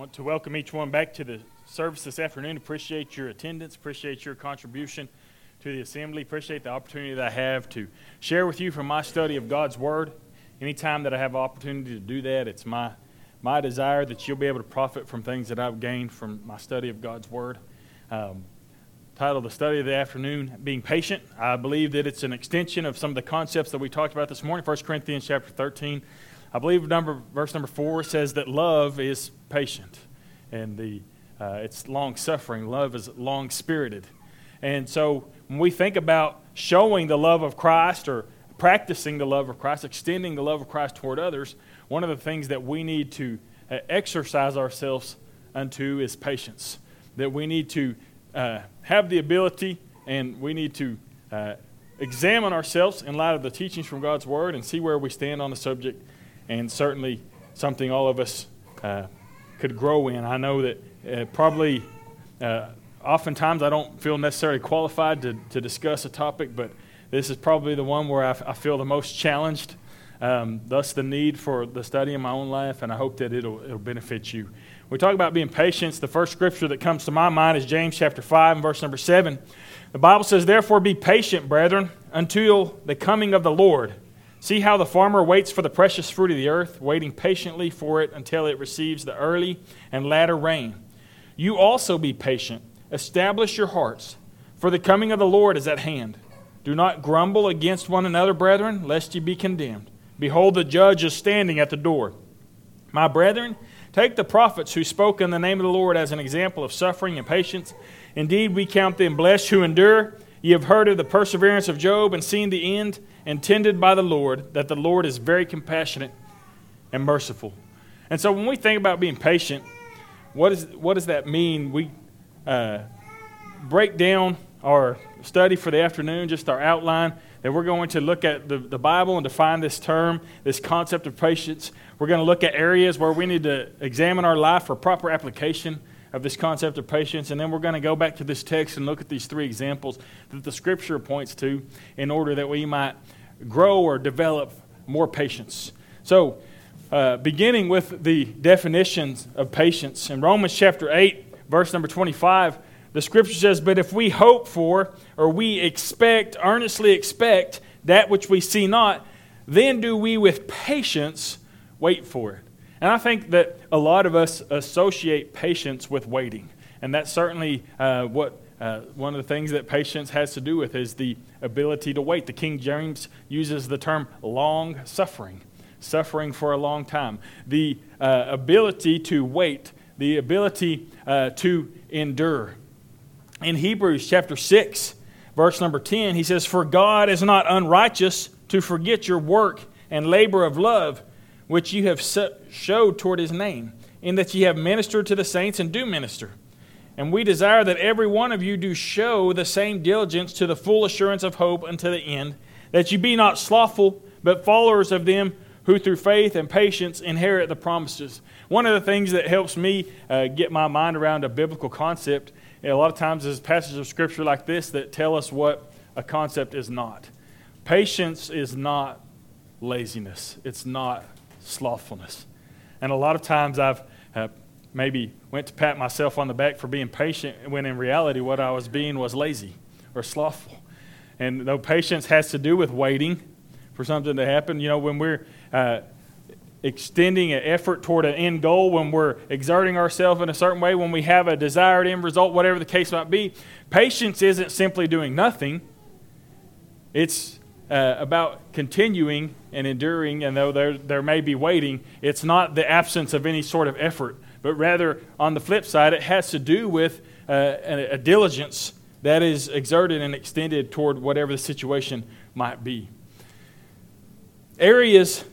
want to welcome each one back to the service this afternoon. Appreciate your attendance, appreciate your contribution to the assembly, appreciate the opportunity that I have to share with you from my study of God's Word. Anytime that I have opportunity to do that, it's my, my desire that you'll be able to profit from things that I've gained from my study of God's Word. Um, title the study of the afternoon being patient i believe that it's an extension of some of the concepts that we talked about this morning 1 corinthians chapter 13 I believe number verse number four says that love is patient, and the uh, it's long suffering. Love is long spirited, and so when we think about showing the love of Christ or practicing the love of Christ, extending the love of Christ toward others, one of the things that we need to uh, exercise ourselves unto is patience. That we need to uh, have the ability and we need to uh, examine ourselves in light of the teachings from God's Word and see where we stand on the subject and certainly something all of us uh, could grow in. I know that uh, probably uh, oftentimes I don't feel necessarily qualified to, to discuss a topic, but this is probably the one where I, f- I feel the most challenged. Um, thus, the need for the study in my own life, and I hope that it'll, it'll benefit you. We talk about being patient. The first scripture that comes to my mind is James chapter 5 and verse number 7. The Bible says, Therefore be patient, brethren, until the coming of the Lord. See how the farmer waits for the precious fruit of the earth, waiting patiently for it until it receives the early and latter rain. You also be patient. Establish your hearts, for the coming of the Lord is at hand. Do not grumble against one another, brethren, lest ye be condemned. Behold, the judge is standing at the door. My brethren, take the prophets who spoke in the name of the Lord as an example of suffering and patience. Indeed, we count them blessed who endure. Ye have heard of the perseverance of Job and seen the end intended by the Lord, that the Lord is very compassionate and merciful. And so when we think about being patient, what, is, what does that mean? We uh, break down our study for the afternoon, just our outline, that we're going to look at the, the Bible and define this term, this concept of patience. We're going to look at areas where we need to examine our life for proper application of this concept of patience. And then we're going to go back to this text and look at these three examples that the Scripture points to in order that we might grow or develop more patience. So, uh, beginning with the definitions of patience, in Romans chapter 8, verse number 25, the Scripture says, But if we hope for, or we expect, earnestly expect, that which we see not, then do we with patience wait for it. And I think that a lot of us associate patience with waiting. And that's certainly uh, what uh, one of the things that patience has to do with is the ability to wait. The King James uses the term long suffering, suffering for a long time. The uh, ability to wait, the ability uh, to endure. In Hebrews chapter 6, verse number 10, he says, For God is not unrighteous to forget your work and labor of love which you have showed toward his name, in that ye have ministered to the saints and do minister. And we desire that every one of you do show the same diligence to the full assurance of hope unto the end, that ye be not slothful, but followers of them who through faith and patience inherit the promises. One of the things that helps me uh, get my mind around a biblical concept, a lot of times, is passages of scripture like this that tell us what a concept is not. Patience is not laziness, it's not slothfulness. And a lot of times I've uh, maybe went to pat myself on the back for being patient when in reality what I was being was lazy or slothful. And though patience has to do with waiting for something to happen, you know, when we're uh, extending an effort toward an end goal, when we're exerting ourselves in a certain way, when we have a desired end result, whatever the case might be, patience isn't simply doing nothing. It's uh, about continuing and enduring, and though there, there may be waiting, it's not the absence of any sort of effort, but rather, on the flip side, it has to do with uh, a, a diligence that is exerted and extended toward whatever the situation might be. Areas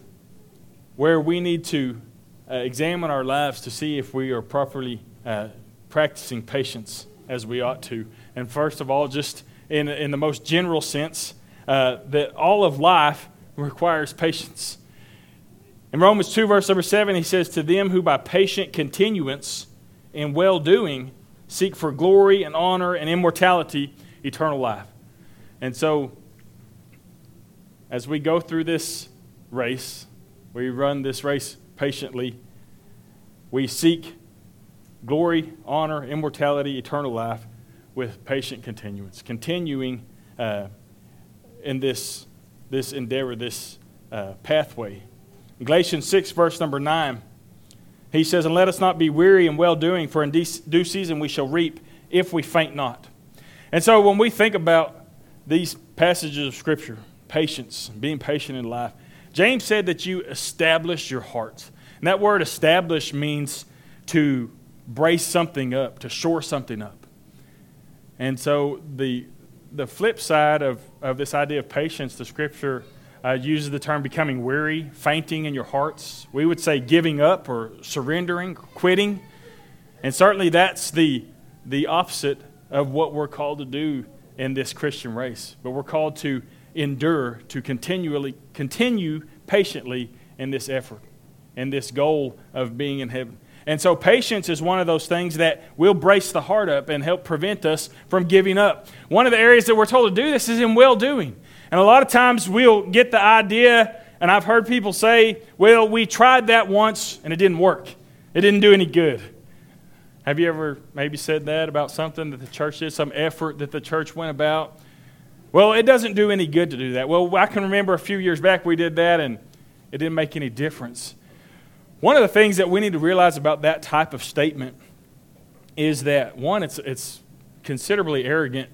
where we need to uh, examine our lives to see if we are properly uh, practicing patience as we ought to. And first of all, just in, in the most general sense, uh, that all of life requires patience. In Romans 2, verse number 7, he says, To them who by patient continuance in well doing seek for glory and honor and immortality, eternal life. And so, as we go through this race, we run this race patiently, we seek glory, honor, immortality, eternal life with patient continuance, continuing uh, in this, this endeavor, this uh, pathway. In Galatians 6, verse number 9, he says, And let us not be weary in well doing, for in due season we shall reap if we faint not. And so when we think about these passages of Scripture, patience, being patient in life, James said that you establish your hearts. And that word establish means to brace something up, to shore something up. And so the, the flip side of, of this idea of patience, the scripture uh, uses the term becoming weary, fainting in your hearts. We would say giving up or surrendering, quitting. And certainly that's the, the opposite of what we're called to do in this Christian race. But we're called to endure, to continually continue patiently in this effort and this goal of being in heaven. And so, patience is one of those things that will brace the heart up and help prevent us from giving up. One of the areas that we're told to do this is in well doing. And a lot of times we'll get the idea, and I've heard people say, well, we tried that once and it didn't work, it didn't do any good. Have you ever maybe said that about something that the church did, some effort that the church went about? Well, it doesn't do any good to do that. Well, I can remember a few years back we did that and it didn't make any difference. One of the things that we need to realize about that type of statement is that, one, it's, it's considerably arrogant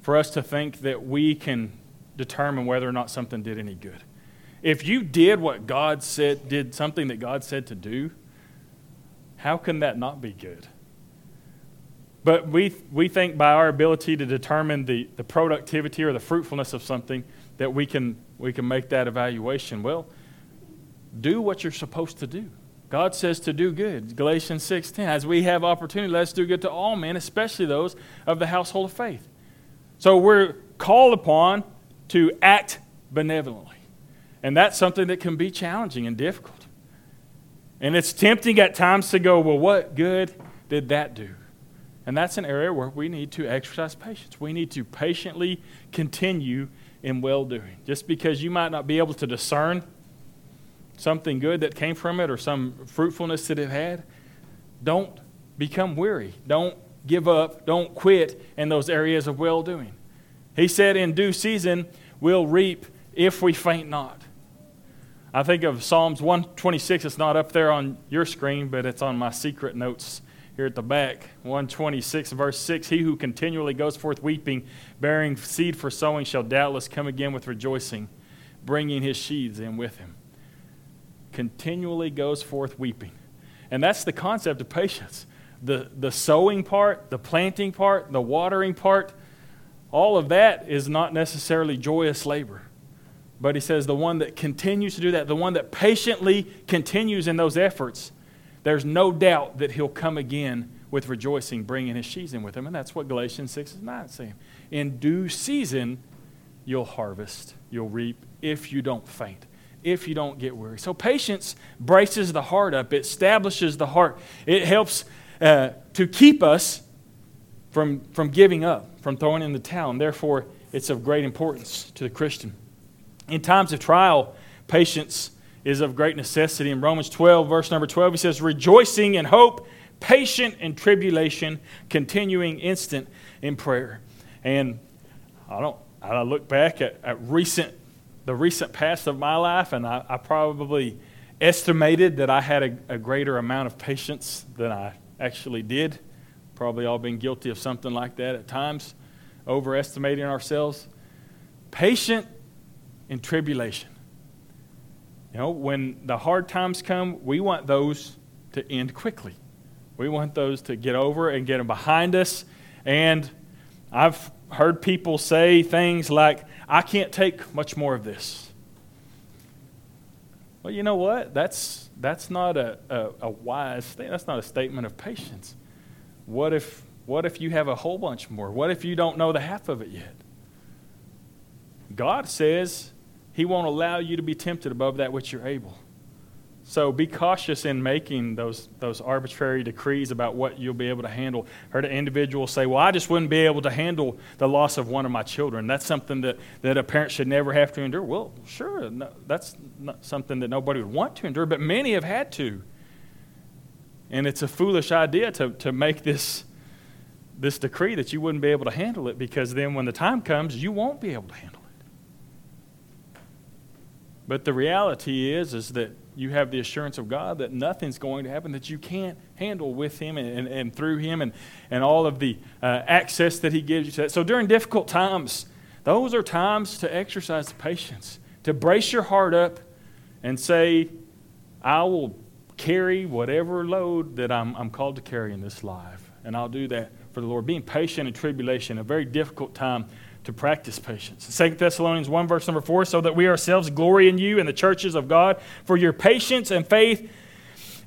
for us to think that we can determine whether or not something did any good. If you did what God said, did something that God said to do, how can that not be good? But we, we think by our ability to determine the, the productivity or the fruitfulness of something that we can, we can make that evaluation. Well, do what you're supposed to do. God says to do good. Galatians 6:10. As we have opportunity, let's do good to all men, especially those of the household of faith. So we're called upon to act benevolently. And that's something that can be challenging and difficult. And it's tempting at times to go, well, what good did that do? And that's an area where we need to exercise patience. We need to patiently continue in well doing. Just because you might not be able to discern something good that came from it or some fruitfulness that it had, don't become weary. Don't give up. Don't quit in those areas of well doing. He said, In due season, we'll reap if we faint not. I think of Psalms 126. It's not up there on your screen, but it's on my secret notes here at the back. 126, verse 6 He who continually goes forth weeping, bearing seed for sowing, shall doubtless come again with rejoicing, bringing his sheaves in with him continually goes forth weeping. And that's the concept of patience. The, the sowing part, the planting part, the watering part, all of that is not necessarily joyous labor. But he says the one that continues to do that, the one that patiently continues in those efforts, there's no doubt that he'll come again with rejoicing, bringing his sheaves in with him. And that's what Galatians 6 and 9 is saying. In due season, you'll harvest, you'll reap if you don't faint if you don't get weary. So patience braces the heart up, it establishes the heart, it helps uh, to keep us from, from giving up, from throwing in the towel, and therefore it's of great importance to the Christian. In times of trial, patience is of great necessity. In Romans 12, verse number 12, he says, Rejoicing in hope, patient in tribulation, continuing instant in prayer. And I don't I look back at, at recent the recent past of my life, and I, I probably estimated that I had a, a, greater amount of patience than I actually did. Probably all been guilty of something like that at times, overestimating ourselves. Patient in tribulation. You know, when the hard times come, we want those to end quickly. We want those to get over and get them behind us. And I've heard people say things like, I can't take much more of this. Well, you know what? That's, that's not a, a, a wise thing. That's not a statement of patience. What if, what if you have a whole bunch more? What if you don't know the half of it yet? God says He won't allow you to be tempted above that which you're able. So be cautious in making those, those arbitrary decrees about what you'll be able to handle. Heard an individual say, Well, I just wouldn't be able to handle the loss of one of my children. That's something that, that a parent should never have to endure. Well, sure, no, that's not something that nobody would want to endure, but many have had to. And it's a foolish idea to, to make this, this decree that you wouldn't be able to handle it because then when the time comes, you won't be able to handle it. But the reality is, is that you have the assurance of God that nothing's going to happen that you can't handle with Him and, and, and through Him and, and all of the uh, access that He gives you to that. So during difficult times, those are times to exercise patience, to brace your heart up and say, I will carry whatever load that I'm, I'm called to carry in this life. And I'll do that for the Lord. Being patient in tribulation, a very difficult time to practice patience. 2 Thessalonians 1, verse number 4 so that we ourselves glory in you and the churches of God for your patience and faith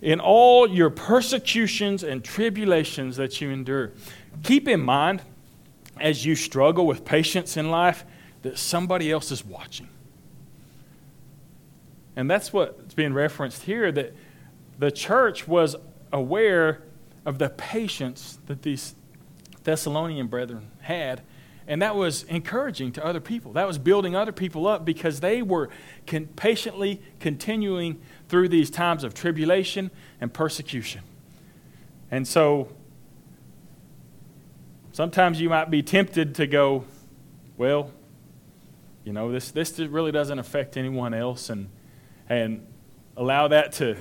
in all your persecutions and tribulations that you endure. Keep in mind, as you struggle with patience in life, that somebody else is watching. And that's what's being referenced here that the church was aware of the patience that these Thessalonian brethren had. And that was encouraging to other people. That was building other people up because they were con- patiently continuing through these times of tribulation and persecution. And so sometimes you might be tempted to go, well, you know, this, this really doesn't affect anyone else, and, and allow that to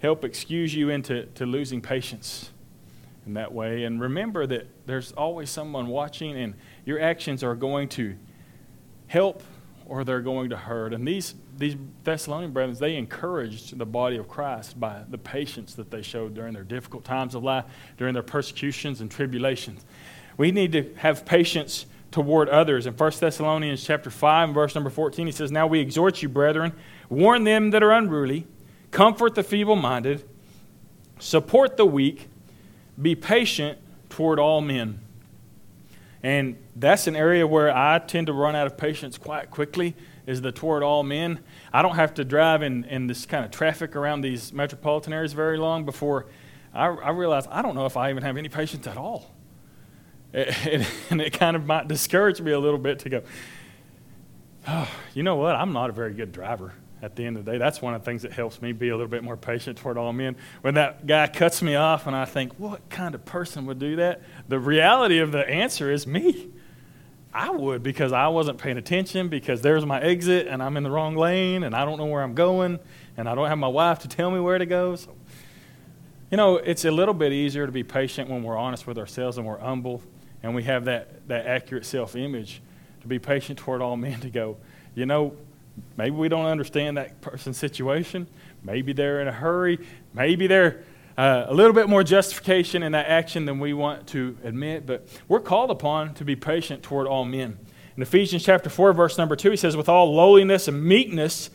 help excuse you into to losing patience in that way. And remember that there's always someone watching, and your actions are going to help or they're going to hurt. And these, these Thessalonian brethren, they encouraged the body of Christ by the patience that they showed during their difficult times of life, during their persecutions and tribulations. We need to have patience toward others. In 1 Thessalonians chapter 5 verse number 14, he says, Now we exhort you, brethren, warn them that are unruly, comfort the feeble-minded, support the weak, be patient toward all men. And that's an area where I tend to run out of patience quite quickly is the toward all men. I don't have to drive in, in this kind of traffic around these metropolitan areas very long before I, I realize I don't know if I even have any patience at all. It, and it kind of might discourage me a little bit to go, oh, you know what? I'm not a very good driver at the end of the day. That's one of the things that helps me be a little bit more patient toward all men. When that guy cuts me off and I think, what kind of person would do that? The reality of the answer is me. I would because I wasn't paying attention because there's my exit and I'm in the wrong lane and I don't know where I'm going and I don't have my wife to tell me where to go. So, you know, it's a little bit easier to be patient when we're honest with ourselves and we're humble and we have that, that accurate self image to be patient toward all men to go, you know, Maybe we don't understand that person's situation. Maybe they're in a hurry. Maybe they're uh, a little bit more justification in that action than we want to admit. But we're called upon to be patient toward all men. In Ephesians chapter 4, verse number 2, he says, With all lowliness and meekness,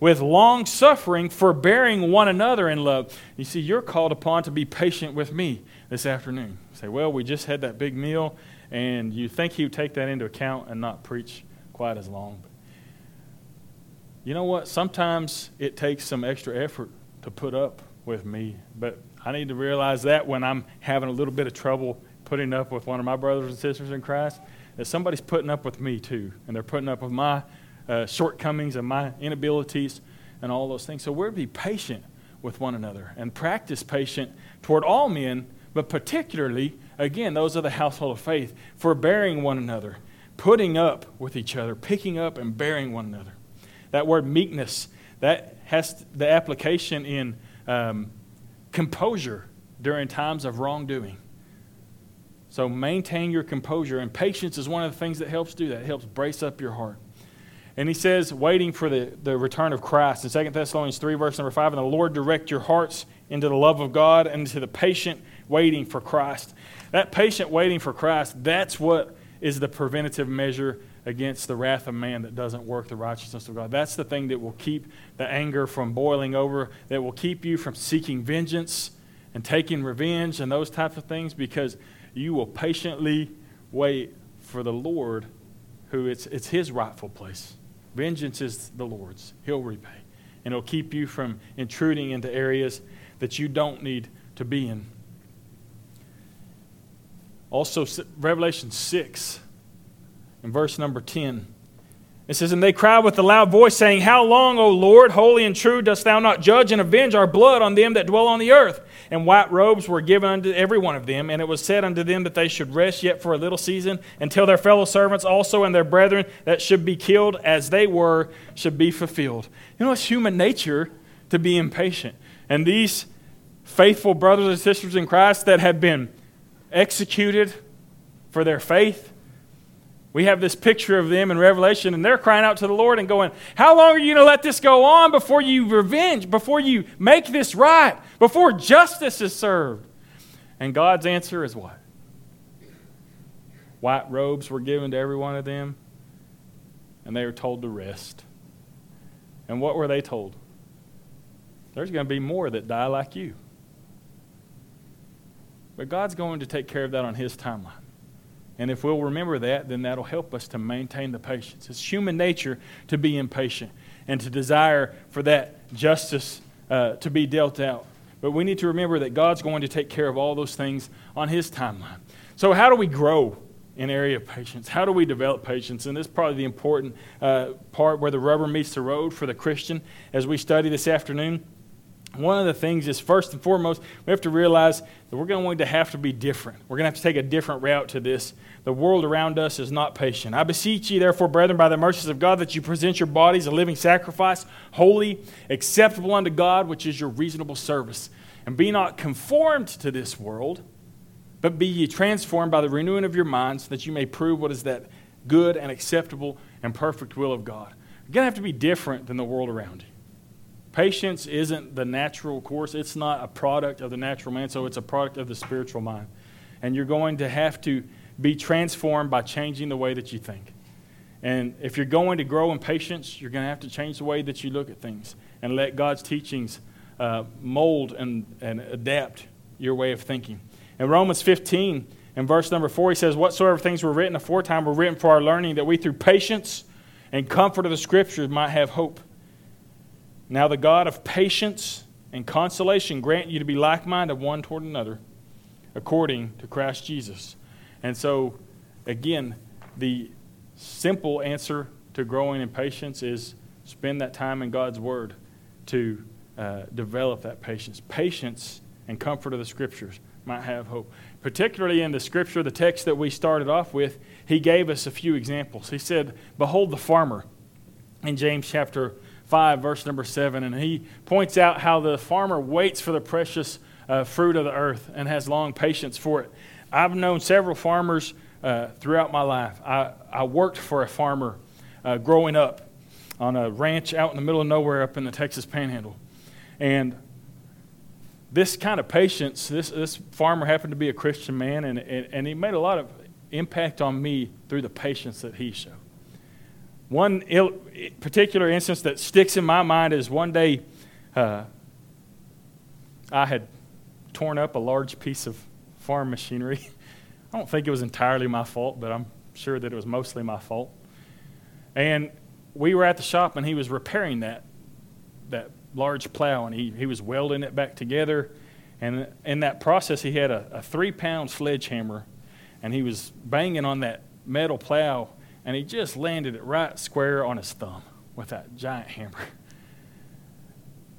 with long suffering, forbearing one another in love. You see, you're called upon to be patient with me this afternoon. You say, well, we just had that big meal, and you think he would take that into account and not preach quite as long you know what? Sometimes it takes some extra effort to put up with me, but I need to realize that when I'm having a little bit of trouble putting up with one of my brothers and sisters in Christ, that somebody's putting up with me too, and they're putting up with my uh, shortcomings and my inabilities and all those things. So we're to be patient with one another and practice patient toward all men, but particularly, again, those of the household of faith, forbearing one another, putting up with each other, picking up and bearing one another. That word meekness, that has the application in um, composure during times of wrongdoing. So maintain your composure, and patience is one of the things that helps do that. It helps brace up your heart. And he says, waiting for the, the return of Christ. In 2 Thessalonians 3, verse number 5, and the Lord direct your hearts into the love of God and into the patient waiting for Christ. That patient waiting for Christ, that's what is the preventative measure against the wrath of man that doesn't work the righteousness of God. That's the thing that will keep the anger from boiling over, that will keep you from seeking vengeance and taking revenge and those types of things because you will patiently wait for the Lord, who it's, it's his rightful place. Vengeance is the Lord's, he'll repay. And it'll keep you from intruding into areas that you don't need to be in. Also, Revelation 6 in verse number 10, It says, And they cried with a loud voice, saying, How long, O Lord, holy and true, dost thou not judge and avenge our blood on them that dwell on the earth? And white robes were given unto every one of them, and it was said unto them that they should rest yet for a little season, until their fellow servants also and their brethren that should be killed as they were should be fulfilled. You know, it's human nature to be impatient. And these faithful brothers and sisters in Christ that have been executed for their faith, we have this picture of them in Revelation, and they're crying out to the Lord and going, How long are you going to let this go on before you revenge, before you make this right, before justice is served? And God's answer is what? White robes were given to every one of them, and they were told to rest. And what were they told? There's going to be more that die like you. But God's going to take care of that on His timeline. And if we'll remember that, then that'll help us to maintain the patience. It's human nature to be impatient and to desire for that justice uh, to be dealt out. But we need to remember that God's going to take care of all those things on His timeline. So, how do we grow in area of patience? How do we develop patience? And this is probably the important uh, part where the rubber meets the road for the Christian as we study this afternoon. One of the things is, first and foremost, we have to realize that we're going to have to be different. We're going to have to take a different route to this. The world around us is not patient. I beseech you, therefore, brethren, by the mercies of God, that you present your bodies a living sacrifice, holy, acceptable unto God, which is your reasonable service. And be not conformed to this world, but be ye transformed by the renewing of your minds, that you may prove what is that good and acceptable and perfect will of God. You're going to have to be different than the world around you. Patience isn't the natural course, it's not a product of the natural man, so it's a product of the spiritual mind. And you're going to have to be transformed by changing the way that you think. And if you're going to grow in patience, you're going to have to change the way that you look at things and let God's teachings uh, mold and, and adapt your way of thinking. In Romans 15, in verse number 4, he says, Whatsoever things were written aforetime were written for our learning, that we through patience and comfort of the Scriptures might have hope. Now the God of patience and consolation grant you to be like minded one toward another, according to Christ Jesus. And so, again, the simple answer to growing in patience is spend that time in God's Word to uh, develop that patience. Patience and comfort of the Scriptures might have hope. Particularly in the Scripture, the text that we started off with, he gave us a few examples. He said, Behold the farmer in James chapter 5, verse number 7. And he points out how the farmer waits for the precious uh, fruit of the earth and has long patience for it. I've known several farmers uh, throughout my life. I, I worked for a farmer uh, growing up on a ranch out in the middle of nowhere up in the Texas panhandle. And this kind of patience, this, this farmer happened to be a Christian man, and, and, and he made a lot of impact on me through the patience that he showed. One particular instance that sticks in my mind is one day uh, I had torn up a large piece of farm machinery. I don't think it was entirely my fault, but I'm sure that it was mostly my fault. And we were at the shop and he was repairing that, that large plow and he, he was welding it back together. And in that process, he had a, a three pound sledgehammer and he was banging on that metal plow and he just landed it right square on his thumb with that giant hammer.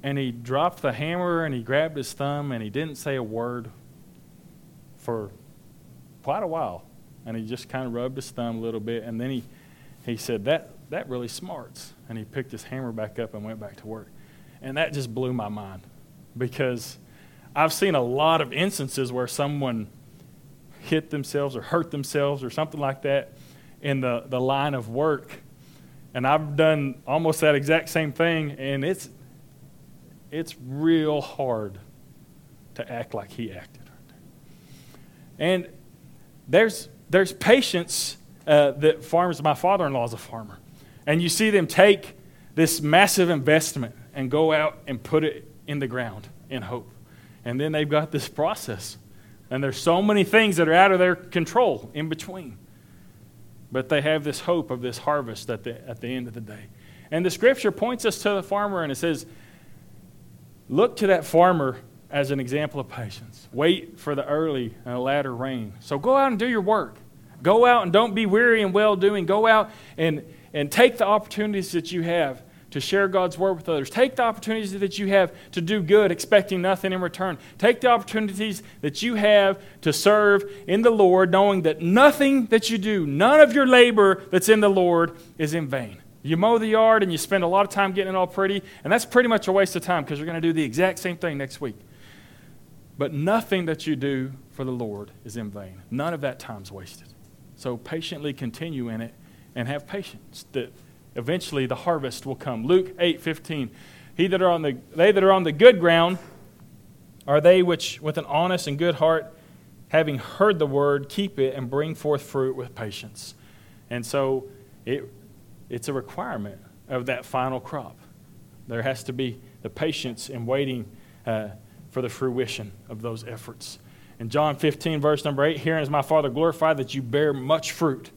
And he dropped the hammer and he grabbed his thumb and he didn't say a word for quite a while. And he just kind of rubbed his thumb a little bit and then he, he said, that, that really smarts. And he picked his hammer back up and went back to work. And that just blew my mind because I've seen a lot of instances where someone hit themselves or hurt themselves or something like that in the, the line of work. And I've done almost that exact same thing, and it's, it's real hard to act like he acted. And there's, there's patience uh, that farmers, my father in law is a farmer, and you see them take this massive investment and go out and put it in the ground in hope. And then they've got this process. And there's so many things that are out of their control in between. But they have this hope of this harvest at the, at the end of the day. And the scripture points us to the farmer and it says, Look to that farmer as an example of patience. Wait for the early and the latter rain. So go out and do your work. Go out and don't be weary in well doing. Go out and, and take the opportunities that you have to share God's word with others. Take the opportunities that you have to do good, expecting nothing in return. Take the opportunities that you have to serve in the Lord, knowing that nothing that you do, none of your labor that's in the Lord, is in vain. You mow the yard and you spend a lot of time getting it all pretty, and that's pretty much a waste of time because you're going to do the exact same thing next week. But nothing that you do for the Lord is in vain. None of that time's wasted. So patiently continue in it and have patience that eventually the harvest will come. Luke 8 15. He that are on the, they that are on the good ground are they which, with an honest and good heart, having heard the word, keep it and bring forth fruit with patience. And so it, it's a requirement of that final crop. There has to be the patience in waiting uh, for the fruition of those efforts. In John 15, verse number 8, herein is my Father glorified that you bear much fruit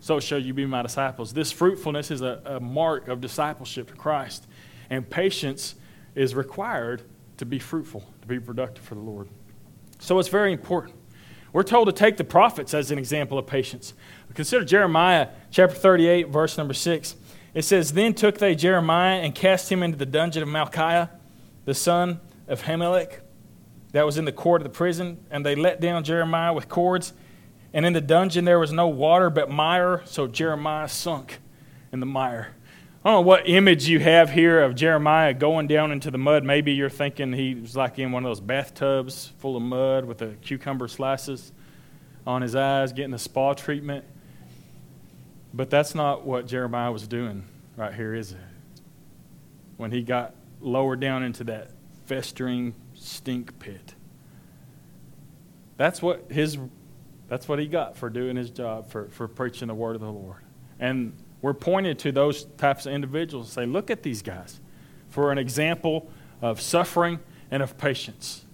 so shall you be my disciples. This fruitfulness is a, a mark of discipleship to Christ. And patience is required to be fruitful, to be productive for the Lord. So it's very important. We're told to take the prophets as an example of patience. Consider Jeremiah chapter 38, verse number 6. It says, Then took they Jeremiah and cast him into the dungeon of Malchiah, the son of Hammelech, that was in the court of the prison, and they let down Jeremiah with cords and in the dungeon there was no water but mire, so Jeremiah sunk in the mire. I don't know what image you have here of Jeremiah going down into the mud. Maybe you're thinking he was like in one of those bathtubs full of mud with the cucumber slices on his eyes, getting the spa treatment. But that's not what Jeremiah was doing right here, is it? When he got lowered down into that festering stink pit. That's what his that's what he got for doing his job, for, for preaching the word of the Lord. And we're pointed to those types of individuals and say, look at these guys for an example of suffering and of patience.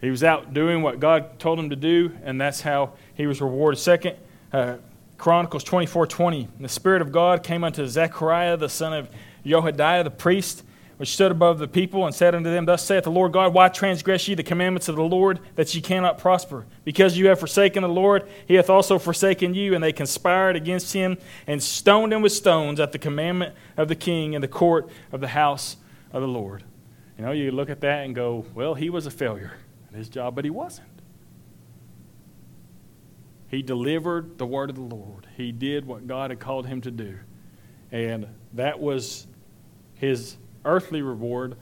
He was out doing what God told him to do, and that's how he was rewarded. Second, uh, Chronicles 24 20. The Spirit of God came unto Zechariah, the son of Jehoiada, the priest which stood above the people, and said unto them, Thus saith the Lord God, Why transgress ye the commandments of the Lord, that ye cannot prosper? Because you have forsaken the Lord, he hath also forsaken you. And they conspired against him, and stoned him with stones at the commandment of the king in the court of the house of the Lord. You know, you look at that and go, Well, he was a failure in his job, but he wasn't. He delivered the word of the Lord. He did what God had called him to do. And that was his earthly reward,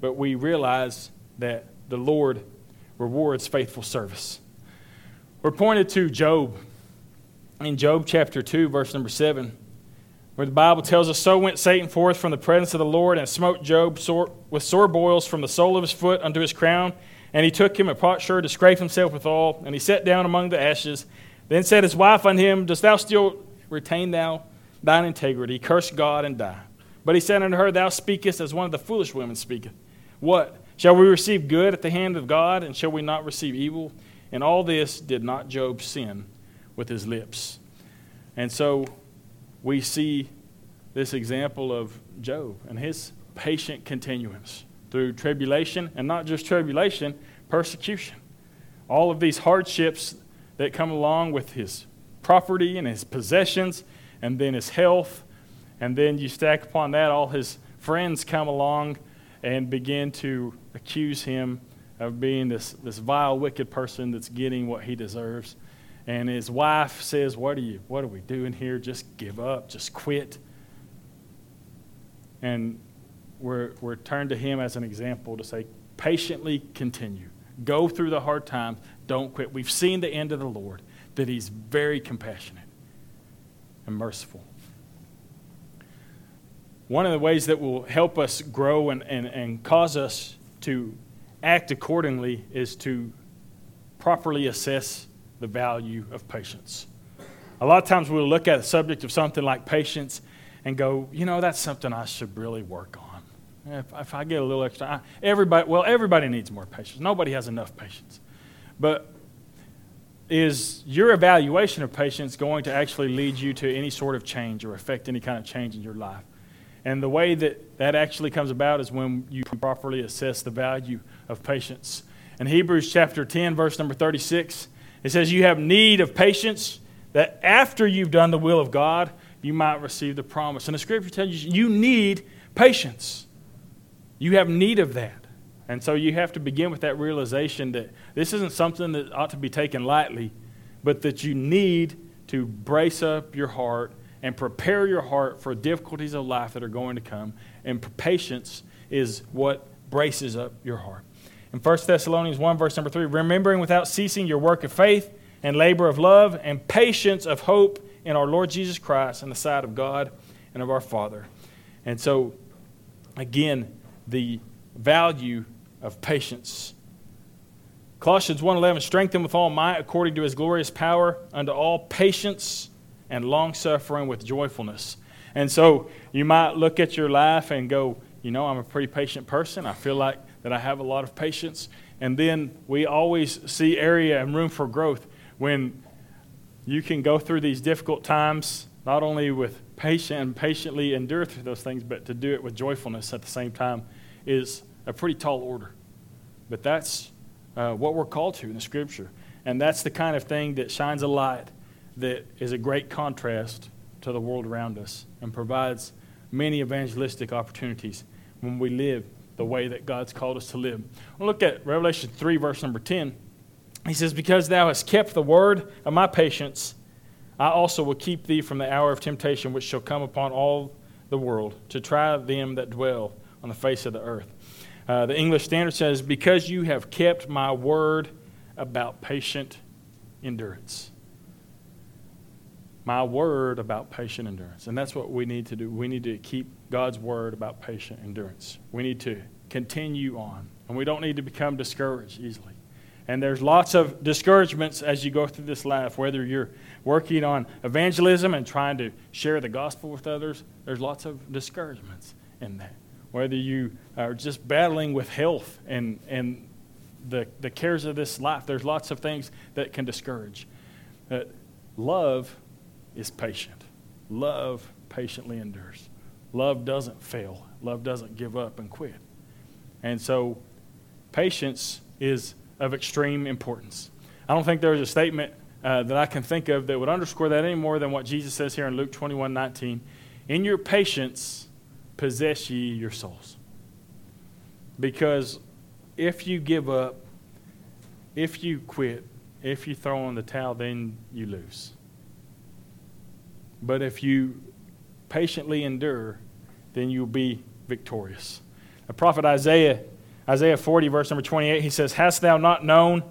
but we realize that the Lord rewards faithful service. We're pointed to Job in Job chapter 2, verse number 7, where the Bible tells us So went Satan forth from the presence of the Lord and smote Job sore, with sore boils from the sole of his foot unto his crown. And he took him a potsherd to scrape himself withal, and he sat down among the ashes. Then said his wife unto him, Dost thou still retain thou thine integrity? Curse God and die. But he said unto her, Thou speakest as one of the foolish women speaketh. What? Shall we receive good at the hand of God, and shall we not receive evil? And all this did not Job sin with his lips. And so we see this example of Job and his patient continuance through tribulation, and not just tribulation, persecution. All of these hardships that come along with his property and his possessions, and then his health and then you stack upon that, all his friends come along and begin to accuse him of being this, this vile, wicked person that's getting what he deserves. And his wife says, What are you what are we doing here? Just give up, just quit. And we're, we're turned to him as an example to say, patiently continue. Go through the hard times. Don't quit. We've seen the end of the Lord, that he's very compassionate and merciful one of the ways that will help us grow and, and, and cause us to act accordingly is to properly assess the value of patience. A lot of times we'll look at the subject of something like patience and go, you know, that's something I should really work on. If, if I get a little extra, I, everybody, well, everybody needs more patience. Nobody has enough patience. But is your evaluation of patience going to actually lead you to any sort of change or affect any kind of change in your life? And the way that that actually comes about is when you properly assess the value of patience. In Hebrews chapter 10, verse number 36, it says, You have need of patience that after you've done the will of God, you might receive the promise. And the scripture tells you you need patience. You have need of that. And so you have to begin with that realization that this isn't something that ought to be taken lightly, but that you need to brace up your heart and prepare your heart for difficulties of life that are going to come. And patience is what braces up your heart. In 1 Thessalonians 1, verse number 3, remembering without ceasing your work of faith and labor of love and patience of hope in our Lord Jesus Christ in the sight of God and of our Father. And so, again, the value of patience. Colossians 1:11 strengthen with all might according to his glorious power unto all patience and long suffering with joyfulness. And so you might look at your life and go, you know, I'm a pretty patient person. I feel like that I have a lot of patience. And then we always see area and room for growth when you can go through these difficult times, not only with patience and patiently endure through those things, but to do it with joyfulness at the same time is a pretty tall order. But that's uh, what we're called to in the Scripture. And that's the kind of thing that shines a light that is a great contrast to the world around us and provides many evangelistic opportunities when we live the way that God's called us to live. We'll look at Revelation 3, verse number 10. He says, Because thou hast kept the word of my patience, I also will keep thee from the hour of temptation which shall come upon all the world to try them that dwell on the face of the earth. Uh, the English Standard says, Because you have kept my word about patient endurance my word about patient endurance. And that's what we need to do. We need to keep God's word about patient endurance. We need to continue on. And we don't need to become discouraged easily. And there's lots of discouragements as you go through this life, whether you're working on evangelism and trying to share the gospel with others, there's lots of discouragements in that. Whether you are just battling with health and, and the, the cares of this life, there's lots of things that can discourage. Uh, love is patient. Love patiently endures. Love doesn't fail. Love doesn't give up and quit. And so, patience is of extreme importance. I don't think there's a statement uh, that I can think of that would underscore that any more than what Jesus says here in Luke 21 19. In your patience, possess ye your souls. Because if you give up, if you quit, if you throw in the towel, then you lose. But if you patiently endure, then you'll be victorious. The prophet Isaiah, Isaiah 40, verse number 28, he says, Hast thou not known,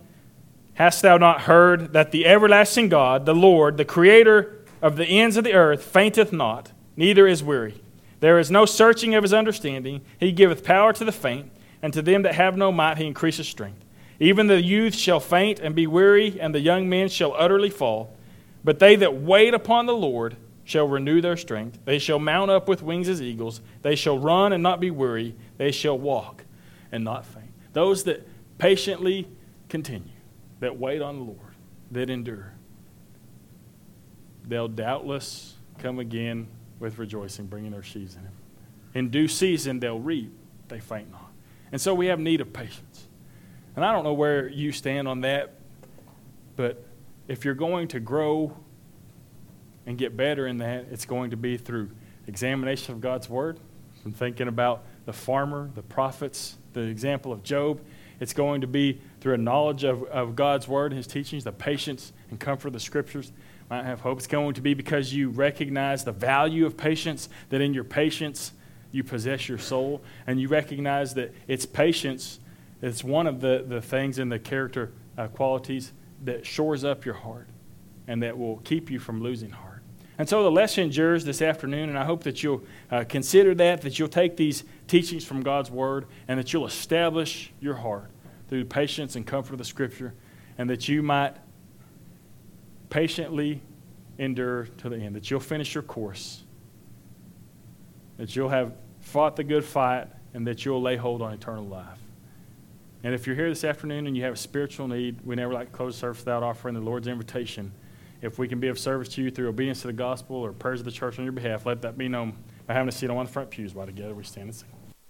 hast thou not heard that the everlasting God, the Lord, the creator of the ends of the earth, fainteth not, neither is weary? There is no searching of his understanding. He giveth power to the faint, and to them that have no might he increaseth strength. Even the youth shall faint and be weary, and the young men shall utterly fall. But they that wait upon the Lord shall renew their strength. They shall mount up with wings as eagles. They shall run and not be weary. They shall walk and not faint. Those that patiently continue, that wait on the Lord, that endure, they'll doubtless come again with rejoicing, bringing their sheaves in Him. In due season, they'll reap, they faint not. And so we have need of patience. And I don't know where you stand on that, but if you're going to grow and get better in that, it's going to be through examination of God's Word, from thinking about the farmer, the prophets, the example of Job. It's going to be through a knowledge of, of God's Word and His teachings, the patience and comfort of the Scriptures. Might have hope. It's going to be because you recognize the value of patience, that in your patience you possess your soul, and you recognize that it's patience. It's one of the, the things in the character uh, qualities that shores up your heart and that will keep you from losing heart. And so the lesson endures this afternoon, and I hope that you'll uh, consider that, that you'll take these teachings from God's Word, and that you'll establish your heart through patience and comfort of the Scripture, and that you might patiently endure to the end, that you'll finish your course, that you'll have fought the good fight, and that you'll lay hold on eternal life. And if you're here this afternoon and you have a spiritual need, we never like to close service without offering the Lord's invitation if we can be of service to you through obedience to the gospel or prayers of the church on your behalf, let that be known by having a seat on one of the front pews while together we stand and sing.